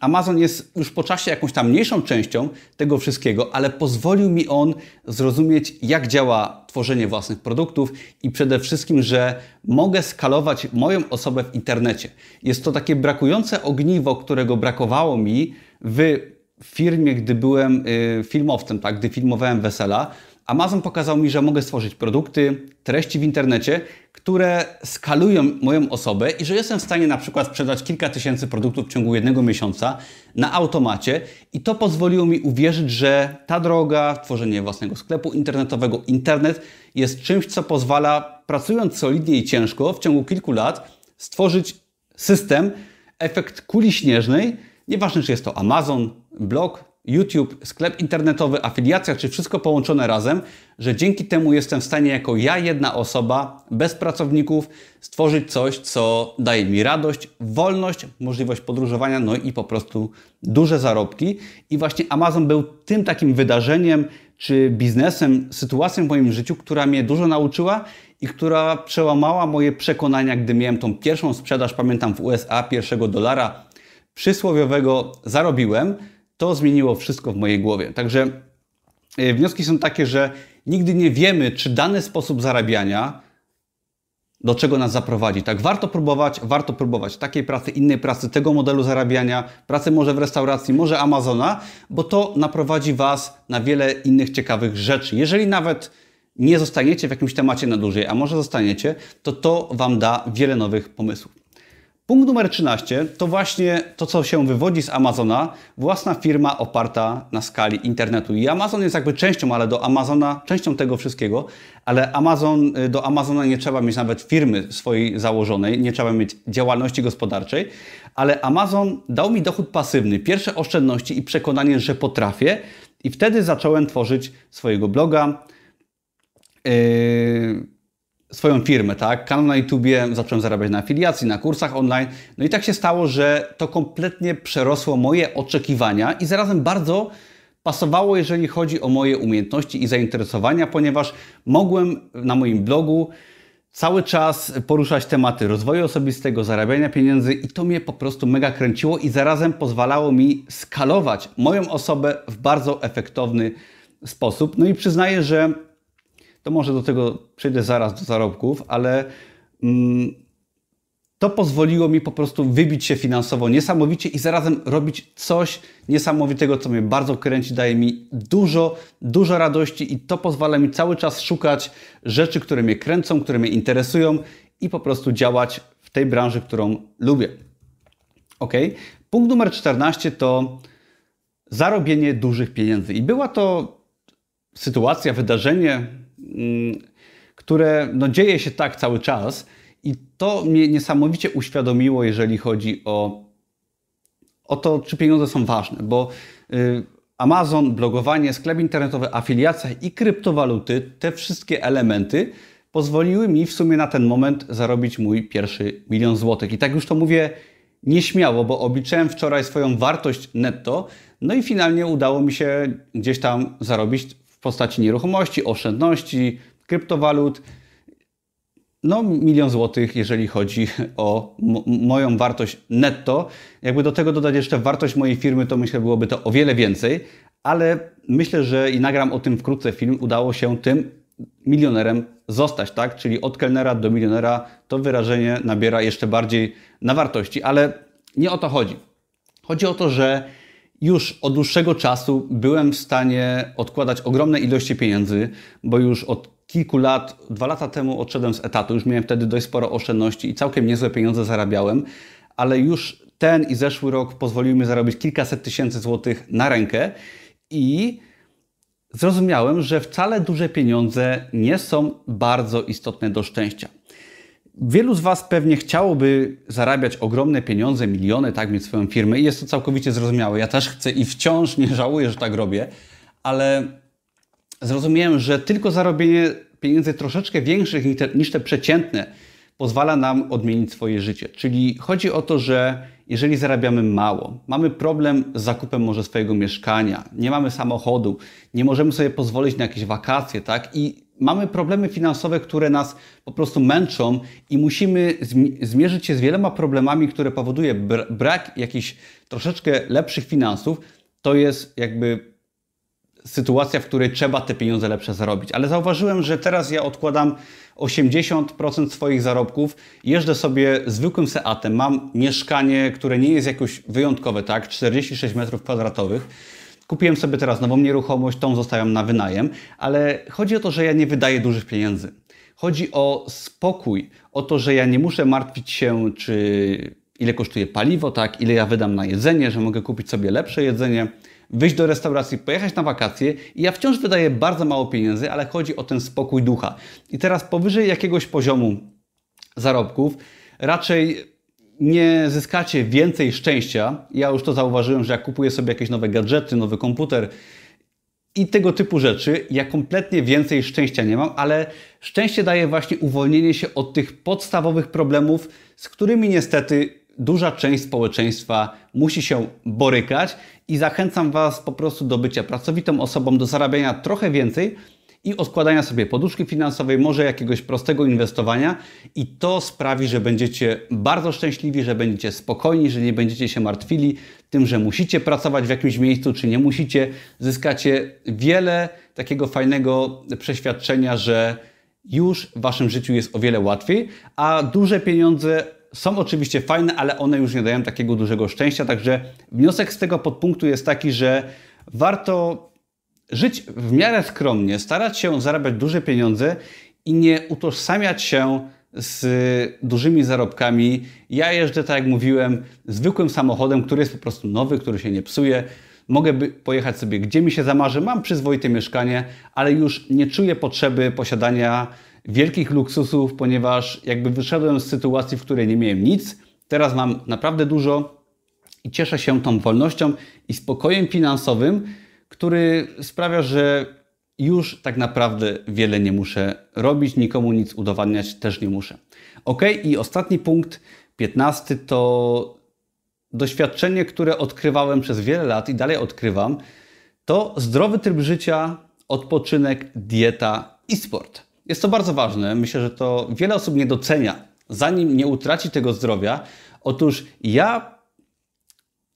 Amazon jest już po czasie jakąś tam mniejszą częścią tego wszystkiego, ale pozwolił mi on zrozumieć, jak działa tworzenie własnych produktów i przede wszystkim, że mogę skalować moją osobę w internecie. Jest to takie brakujące ogniwo, którego brakowało mi w firmie, gdy byłem y, filmowcem, tak, gdy filmowałem wesela. Amazon pokazał mi, że mogę stworzyć produkty, treści w internecie, które skalują moją osobę i że jestem w stanie na przykład sprzedać kilka tysięcy produktów w ciągu jednego miesiąca na automacie. I to pozwoliło mi uwierzyć, że ta droga, tworzenie własnego sklepu internetowego, internet jest czymś, co pozwala pracując solidnie i ciężko w ciągu kilku lat stworzyć system, efekt kuli śnieżnej, nieważne czy jest to Amazon, blog, YouTube, sklep internetowy, afiliacja, czy wszystko połączone razem, że dzięki temu jestem w stanie jako ja, jedna osoba, bez pracowników, stworzyć coś, co daje mi radość, wolność, możliwość podróżowania, no i po prostu duże zarobki. I właśnie Amazon był tym takim wydarzeniem, czy biznesem, sytuacją w moim życiu, która mnie dużo nauczyła i która przełamała moje przekonania, gdy miałem tą pierwszą sprzedaż, pamiętam w USA, pierwszego dolara przysłowiowego zarobiłem to zmieniło wszystko w mojej głowie. Także e, wnioski są takie, że nigdy nie wiemy, czy dany sposób zarabiania do czego nas zaprowadzi. Tak, warto próbować, warto próbować takiej pracy, innej pracy, tego modelu zarabiania, pracy może w restauracji, może Amazona, bo to naprowadzi Was na wiele innych ciekawych rzeczy. Jeżeli nawet nie zostaniecie w jakimś temacie na dłużej, a może zostaniecie, to to Wam da wiele nowych pomysłów. Punkt numer 13 to właśnie to, co się wywodzi z Amazona, własna firma oparta na skali internetu. I Amazon jest jakby częścią, ale do Amazona, częścią tego wszystkiego, ale Amazon, y, do Amazona nie trzeba mieć nawet firmy swojej założonej, nie trzeba mieć działalności gospodarczej, ale Amazon dał mi dochód pasywny, pierwsze oszczędności i przekonanie, że potrafię i wtedy zacząłem tworzyć swojego bloga. Yy swoją firmę, tak? Kanał na YouTubie, zacząłem zarabiać na afiliacji, na kursach online. No i tak się stało, że to kompletnie przerosło moje oczekiwania i zarazem bardzo pasowało, jeżeli chodzi o moje umiejętności i zainteresowania, ponieważ mogłem na moim blogu cały czas poruszać tematy rozwoju osobistego, zarabiania pieniędzy i to mnie po prostu mega kręciło i zarazem pozwalało mi skalować moją osobę w bardzo efektowny sposób. No i przyznaję, że to może do tego przejdę zaraz do zarobków, ale mm, to pozwoliło mi po prostu wybić się finansowo niesamowicie i zarazem robić coś niesamowitego, co mnie bardzo kręci, daje mi dużo, dużo radości i to pozwala mi cały czas szukać rzeczy, które mnie kręcą, które mnie interesują i po prostu działać w tej branży, którą lubię. Ok. Punkt numer 14 to zarobienie dużych pieniędzy. I była to sytuacja, wydarzenie, które no, dzieje się tak cały czas i to mnie niesamowicie uświadomiło, jeżeli chodzi o, o to, czy pieniądze są ważne, bo y, Amazon, blogowanie, sklep internetowy, afiliacja i kryptowaluty, te wszystkie elementy pozwoliły mi w sumie na ten moment zarobić mój pierwszy milion złotych. I tak już to mówię nieśmiało, bo obliczyłem wczoraj swoją wartość netto, no i finalnie udało mi się gdzieś tam zarobić postaci nieruchomości, oszczędności, kryptowalut. No, milion złotych, jeżeli chodzi o moją wartość netto. Jakby do tego dodać jeszcze wartość mojej firmy, to myślę, byłoby to o wiele więcej, ale myślę, że i nagram o tym wkrótce film, udało się tym milionerem zostać, tak? Czyli od kelnera do milionera to wyrażenie nabiera jeszcze bardziej na wartości, ale nie o to chodzi. Chodzi o to, że już od dłuższego czasu byłem w stanie odkładać ogromne ilości pieniędzy, bo już od kilku lat, dwa lata temu odszedłem z etatu, już miałem wtedy dość sporo oszczędności i całkiem niezłe pieniądze zarabiałem, ale już ten i zeszły rok pozwoliły mi zarobić kilkaset tysięcy złotych na rękę i zrozumiałem, że wcale duże pieniądze nie są bardzo istotne do szczęścia. Wielu z Was pewnie chciałoby zarabiać ogromne pieniądze, miliony, tak, mieć swoją firmę i jest to całkowicie zrozumiałe. Ja też chcę i wciąż nie żałuję, że tak robię, ale zrozumiałem, że tylko zarobienie pieniędzy troszeczkę większych niż te przeciętne pozwala nam odmienić swoje życie. Czyli chodzi o to, że jeżeli zarabiamy mało, mamy problem z zakupem może swojego mieszkania, nie mamy samochodu, nie możemy sobie pozwolić na jakieś wakacje, tak? I mamy problemy finansowe, które nas po prostu męczą i musimy zmierzyć się z wieloma problemami, które powoduje brak jakichś troszeczkę lepszych finansów, to jest jakby sytuacja, w której trzeba te pieniądze lepsze zarobić. Ale zauważyłem, że teraz ja odkładam 80% swoich zarobków, jeżdżę sobie zwykłym Seatem, mam mieszkanie, które nie jest jakoś wyjątkowe, tak, 46 metrów kwadratowych. Kupiłem sobie teraz nową nieruchomość, tą zostawiam na wynajem, ale chodzi o to, że ja nie wydaję dużych pieniędzy. Chodzi o spokój, o to, że ja nie muszę martwić się, czy ile kosztuje paliwo, tak, ile ja wydam na jedzenie, że mogę kupić sobie lepsze jedzenie wyjść do restauracji, pojechać na wakacje i ja wciąż wydaję bardzo mało pieniędzy, ale chodzi o ten spokój ducha. I teraz powyżej jakiegoś poziomu zarobków raczej nie zyskacie więcej szczęścia. Ja już to zauważyłem, że jak kupuję sobie jakieś nowe gadżety, nowy komputer i tego typu rzeczy, ja kompletnie więcej szczęścia nie mam, ale szczęście daje właśnie uwolnienie się od tych podstawowych problemów, z którymi niestety duża część społeczeństwa musi się borykać i zachęcam Was po prostu do bycia pracowitą osobą, do zarabiania trochę więcej i odkładania sobie poduszki finansowej, może jakiegoś prostego inwestowania i to sprawi, że będziecie bardzo szczęśliwi, że będziecie spokojni, że nie będziecie się martwili tym, że musicie pracować w jakimś miejscu, czy nie musicie. Zyskacie wiele takiego fajnego przeświadczenia, że już w Waszym życiu jest o wiele łatwiej, a duże pieniądze są oczywiście fajne, ale one już nie dają takiego dużego szczęścia. Także wniosek z tego podpunktu jest taki, że warto żyć w miarę skromnie, starać się zarabiać duże pieniądze i nie utożsamiać się z dużymi zarobkami. Ja jeżdżę, tak jak mówiłem, zwykłym samochodem, który jest po prostu nowy, który się nie psuje. Mogę pojechać sobie gdzie mi się zamarzy, mam przyzwoite mieszkanie, ale już nie czuję potrzeby posiadania wielkich luksusów, ponieważ jakby wyszedłem z sytuacji, w której nie miałem nic. Teraz mam naprawdę dużo i cieszę się tą wolnością i spokojem finansowym, który sprawia, że już tak naprawdę wiele nie muszę robić, nikomu nic udowadniać też nie muszę. Ok, i ostatni punkt, 15, to doświadczenie, które odkrywałem przez wiele lat i dalej odkrywam, to zdrowy tryb życia, odpoczynek, dieta i sport. Jest to bardzo ważne. Myślę, że to wiele osób nie docenia, zanim nie utraci tego zdrowia. Otóż ja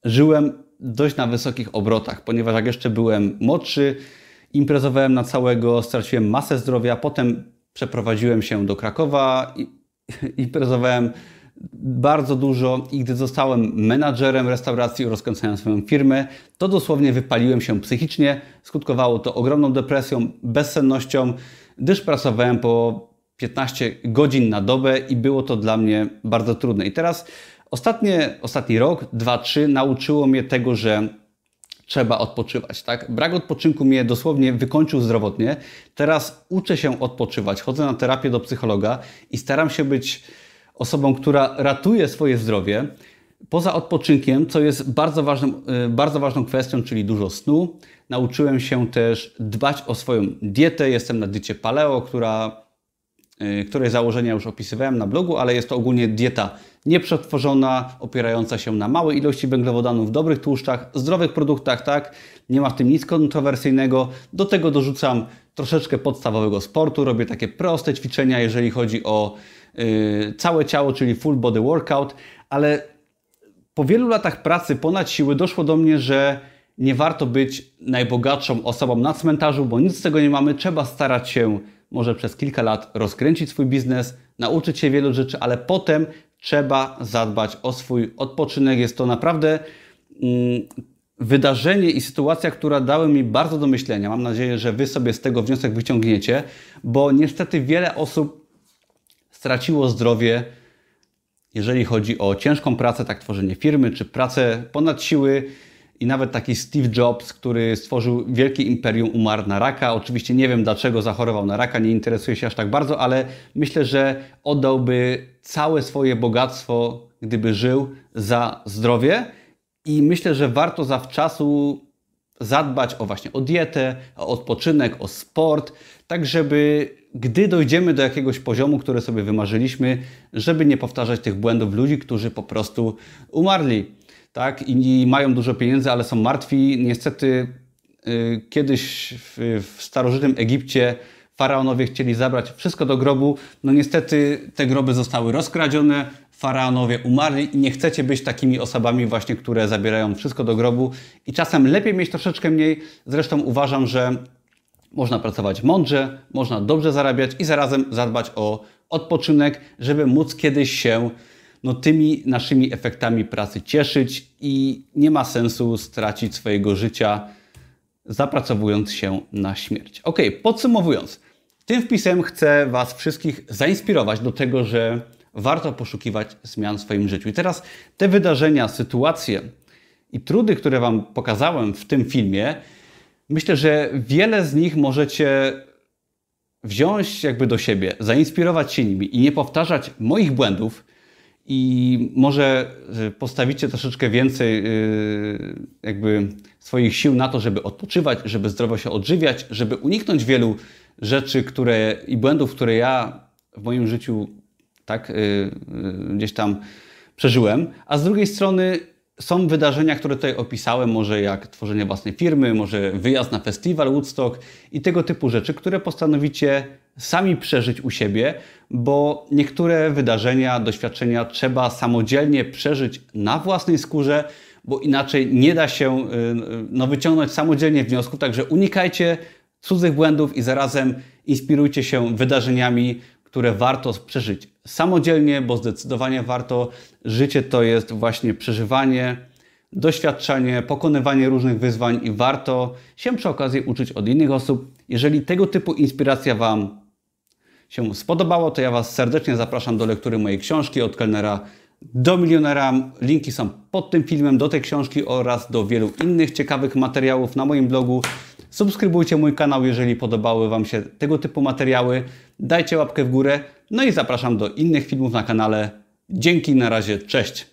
żyłem dość na wysokich obrotach, ponieważ jak jeszcze byłem młodszy, imprezowałem na całego, straciłem masę zdrowia, potem przeprowadziłem się do Krakowa, i, imprezowałem bardzo dużo i gdy zostałem menadżerem restauracji, rozkręcałem swoją firmę, to dosłownie wypaliłem się psychicznie. Skutkowało to ogromną depresją, bezsennością, gdyż pracowałem po 15 godzin na dobę i było to dla mnie bardzo trudne. I teraz ostatnie, ostatni rok, dwa, trzy nauczyło mnie tego, że trzeba odpoczywać. Tak? Brak odpoczynku mnie dosłownie wykończył zdrowotnie. Teraz uczę się odpoczywać, chodzę na terapię do psychologa i staram się być osobą, która ratuje swoje zdrowie. Poza odpoczynkiem, co jest bardzo ważną, y, bardzo ważną kwestią, czyli dużo snu, nauczyłem się też dbać o swoją dietę. Jestem na diecie paleo, która, której założenia już opisywałem na blogu, ale jest to ogólnie dieta nieprzetworzona, opierająca się na małej ilości węglowodanów, dobrych tłuszczach, zdrowych produktach, tak? Nie ma w tym nic kontrowersyjnego. Do tego dorzucam troszeczkę podstawowego sportu, robię takie proste ćwiczenia, jeżeli chodzi o yy, całe ciało, czyli full body workout, ale po wielu latach pracy ponad siły doszło do mnie, że nie warto być najbogatszą osobą na cmentarzu, bo nic z tego nie mamy. Trzeba starać się może przez kilka lat rozkręcić swój biznes, nauczyć się wielu rzeczy, ale potem trzeba zadbać o swój odpoczynek. Jest to naprawdę mm, wydarzenie i sytuacja, która dały mi bardzo do myślenia. Mam nadzieję, że Wy sobie z tego wniosek wyciągniecie, bo niestety wiele osób straciło zdrowie, jeżeli chodzi o ciężką pracę, tak tworzenie firmy, czy pracę ponad siły. I nawet taki Steve Jobs, który stworzył wielkie imperium, umarł na raka. Oczywiście nie wiem dlaczego zachorował na raka, nie interesuje się aż tak bardzo, ale myślę, że oddałby całe swoje bogactwo, gdyby żył za zdrowie. I myślę, że warto zawczasu zadbać o właśnie o dietę, o odpoczynek, o sport, tak żeby gdy dojdziemy do jakiegoś poziomu, który sobie wymarzyliśmy, żeby nie powtarzać tych błędów ludzi, którzy po prostu umarli, tak? I mają dużo pieniędzy, ale są martwi. Niestety yy, kiedyś w, w starożytnym Egipcie faraonowie chcieli zabrać wszystko do grobu. No niestety te groby zostały rozkradzione, faraonowie umarli i nie chcecie być takimi osobami właśnie, które zabierają wszystko do grobu i czasem lepiej mieć troszeczkę mniej. Zresztą uważam, że można pracować mądrze, można dobrze zarabiać i zarazem zadbać o odpoczynek, żeby móc kiedyś się no, tymi naszymi efektami pracy cieszyć i nie ma sensu stracić swojego życia zapracowując się na śmierć. Ok, podsumowując, tym wpisem chcę Was wszystkich zainspirować do tego, że warto poszukiwać zmian w swoim życiu. I teraz te wydarzenia, sytuacje i trudy, które Wam pokazałem w tym filmie, myślę, że wiele z nich możecie wziąć jakby do siebie, zainspirować się nimi i nie powtarzać moich błędów. I może y, postawicie troszeczkę więcej y, jakby swoich sił na to, żeby odpoczywać, żeby zdrowo się odżywiać, żeby uniknąć wielu rzeczy, które i błędów, które ja w moim życiu tak, y, gdzieś tam przeżyłem, a z drugiej strony są wydarzenia, które tutaj opisałem, może jak tworzenie własnej firmy, może wyjazd na festiwal Woodstock i tego typu rzeczy, które postanowicie sami przeżyć u siebie, bo niektóre wydarzenia, doświadczenia trzeba samodzielnie przeżyć na własnej skórze, bo inaczej nie da się y, no, wyciągnąć samodzielnie wniosków, także unikajcie cudzych błędów i zarazem inspirujcie się wydarzeniami, które warto przeżyć samodzielnie, bo zdecydowanie warto. Życie to jest właśnie przeżywanie, doświadczanie, pokonywanie różnych wyzwań i warto się przy okazji uczyć od innych osób. Jeżeli tego typu inspiracja Wam się spodobało, to ja Was serdecznie zapraszam do lektury mojej książki od kelnera do milionera. Linki są pod tym filmem do tej książki oraz do wielu innych ciekawych materiałów na moim blogu. Subskrybujcie mój kanał, jeżeli podobały Wam się tego typu materiały. Dajcie łapkę w górę. No i zapraszam do innych filmów na kanale. Dzięki, na razie, cześć!